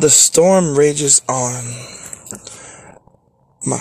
The storm rages on. My